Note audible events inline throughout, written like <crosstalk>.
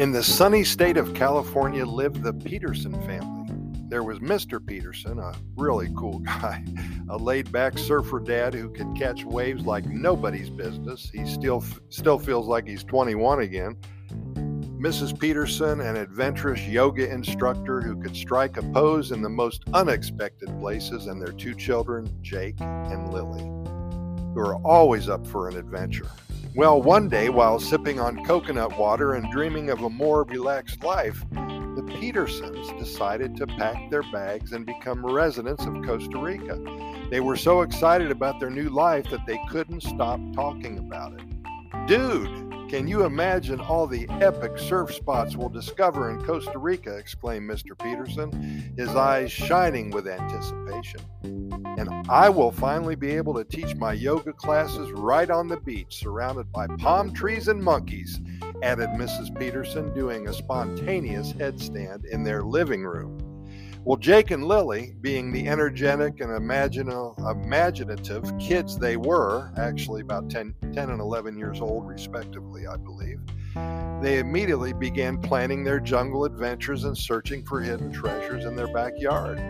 In the sunny state of California lived the Peterson family. There was Mr. Peterson, a really cool <laughs> guy, a laid back surfer dad who could catch waves like nobody's business. He still, still feels like he's 21 again. Mrs. Peterson, an adventurous yoga instructor who could strike a pose in the most unexpected places, and their two children, Jake and Lily, who are always up for an adventure. Well, one day, while sipping on coconut water and dreaming of a more relaxed life, the Petersons decided to pack their bags and become residents of Costa Rica. They were so excited about their new life that they couldn't stop talking about it. Dude, can you imagine all the epic surf spots we'll discover in Costa Rica? exclaimed Mr. Peterson, his eyes shining with anticipation. And I will finally be able to teach my yoga classes right on the beach, surrounded by palm trees and monkeys, added Mrs. Peterson, doing a spontaneous headstand in their living room. Well, Jake and Lily, being the energetic and imaginative kids they were, actually about 10, 10 and 11 years old, respectively, I believe, they immediately began planning their jungle adventures and searching for hidden treasures in their backyard.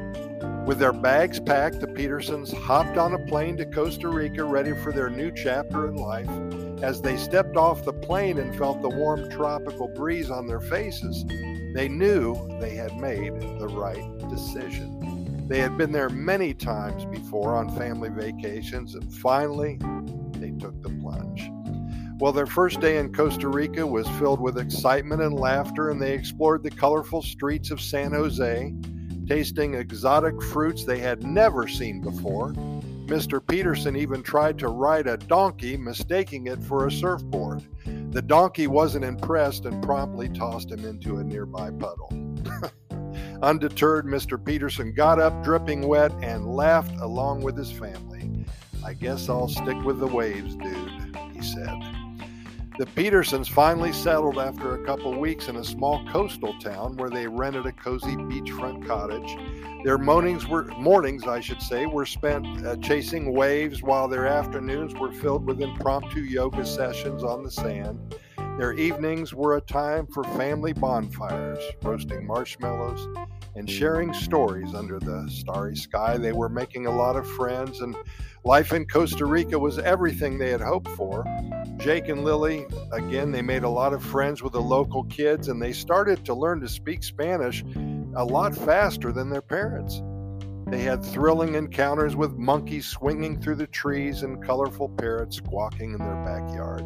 With their bags packed, the Petersons hopped on a plane to Costa Rica ready for their new chapter in life. As they stepped off the plane and felt the warm tropical breeze on their faces, they knew they had made the right decision. They had been there many times before on family vacations, and finally, they took the plunge. Well, their first day in Costa Rica was filled with excitement and laughter, and they explored the colorful streets of San Jose, tasting exotic fruits they had never seen before. Mr. Peterson even tried to ride a donkey, mistaking it for a surfboard. The donkey wasn't impressed and promptly tossed him into a nearby puddle. <laughs> Undeterred, Mr. Peterson got up, dripping wet, and laughed along with his family. I guess I'll stick with the waves, dude, he said. The Petersons finally settled after a couple weeks in a small coastal town where they rented a cozy beachfront cottage. Their mornings were mornings, I should say, were spent uh, chasing waves, while their afternoons were filled with impromptu yoga sessions on the sand. Their evenings were a time for family bonfires, roasting marshmallows, and sharing stories under the starry sky. They were making a lot of friends, and life in Costa Rica was everything they had hoped for. Jake and Lily, again, they made a lot of friends with the local kids, and they started to learn to speak Spanish a lot faster than their parents. They had thrilling encounters with monkeys swinging through the trees and colorful parrots squawking in their backyard.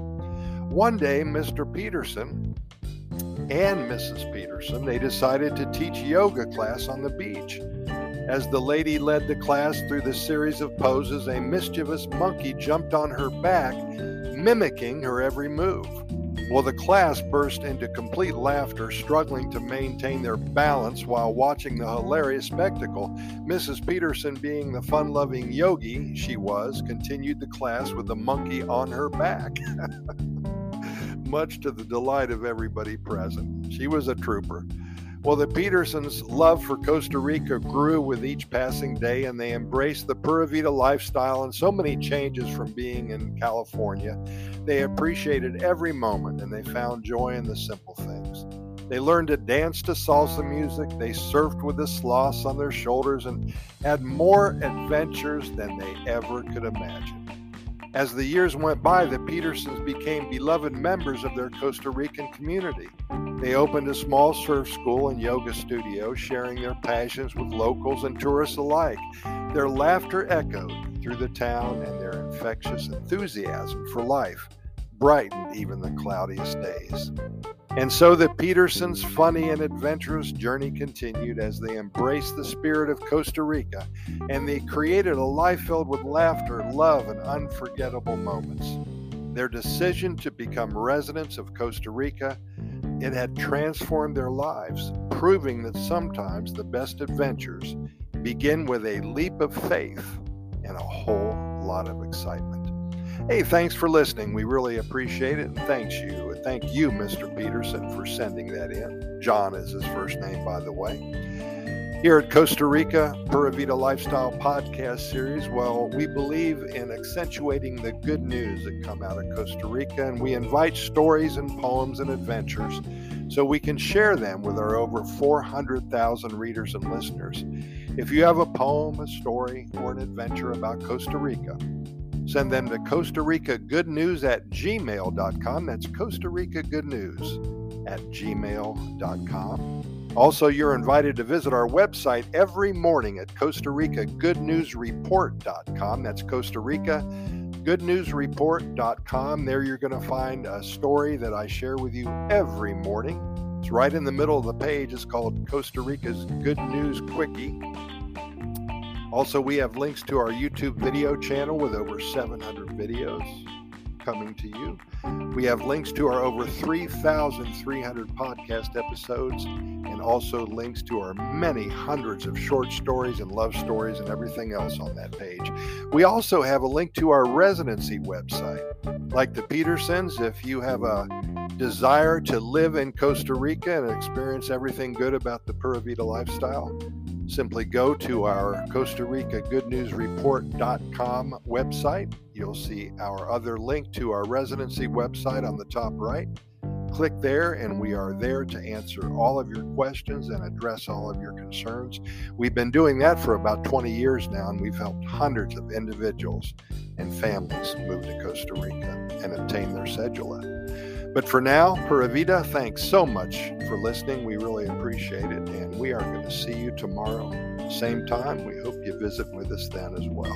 One day, Mr. Peterson and Mrs. Peterson, they decided to teach yoga class on the beach. As the lady led the class through the series of poses, a mischievous monkey jumped on her back, mimicking her every move. Well, the class burst into complete laughter, struggling to maintain their balance while watching the hilarious spectacle. Mrs. Peterson, being the fun loving yogi she was, continued the class with the monkey on her back. <laughs> much to the delight of everybody present. She was a trooper. Well, the Petersons' love for Costa Rica grew with each passing day, and they embraced the Pura Vida lifestyle and so many changes from being in California. They appreciated every moment and they found joy in the simple things. They learned to dance to salsa music, they surfed with the sloths on their shoulders, and had more adventures than they ever could imagine. As the years went by, the Petersons became beloved members of their Costa Rican community. They opened a small surf school and yoga studio, sharing their passions with locals and tourists alike. Their laughter echoed through the town, and their infectious enthusiasm for life brightened even the cloudiest days. And so the Petersons' funny and adventurous journey continued as they embraced the spirit of Costa Rica and they created a life filled with laughter, love, and unforgettable moments. Their decision to become residents of Costa Rica, it had transformed their lives, proving that sometimes the best adventures begin with a leap of faith and a whole lot of excitement. Hey, thanks for listening. We really appreciate it. And thanks you. And thank you, Mr. Peterson, for sending that in. John is his first name, by the way. Here at Costa Rica, Pura Vida Lifestyle Podcast Series, well, we believe in accentuating the good news that come out of Costa Rica, and we invite stories and poems and adventures so we can share them with our over 400,000 readers and listeners. If you have a poem, a story, or an adventure about Costa Rica, send them to Costa Rica Good News at gmail.com. That's Costa Rica Good News at gmail.com. Also, you're invited to visit our website every morning at Costa Rica Good News Report.com. That's Costa Rica Good News Report.com. There you're going to find a story that I share with you every morning. It's right in the middle of the page. It's called Costa Rica's Good News Quickie. Also, we have links to our YouTube video channel with over 700 videos coming to you. We have links to our over 3,300 podcast episodes and also links to our many hundreds of short stories and love stories and everything else on that page. We also have a link to our residency website. Like the Petersons, if you have a desire to live in Costa Rica and experience everything good about the Pura Vida lifestyle, simply go to our Costa Rica Good News Report.com website. You'll see our other link to our residency website on the top right. Click there, and we are there to answer all of your questions and address all of your concerns. We've been doing that for about 20 years now, and we've helped hundreds of individuals and families move to Costa Rica and obtain their cedula. But for now, Pura thanks so much for listening. We really appreciate it. And we are going to see you tomorrow, same time. We hope you visit with us then as well.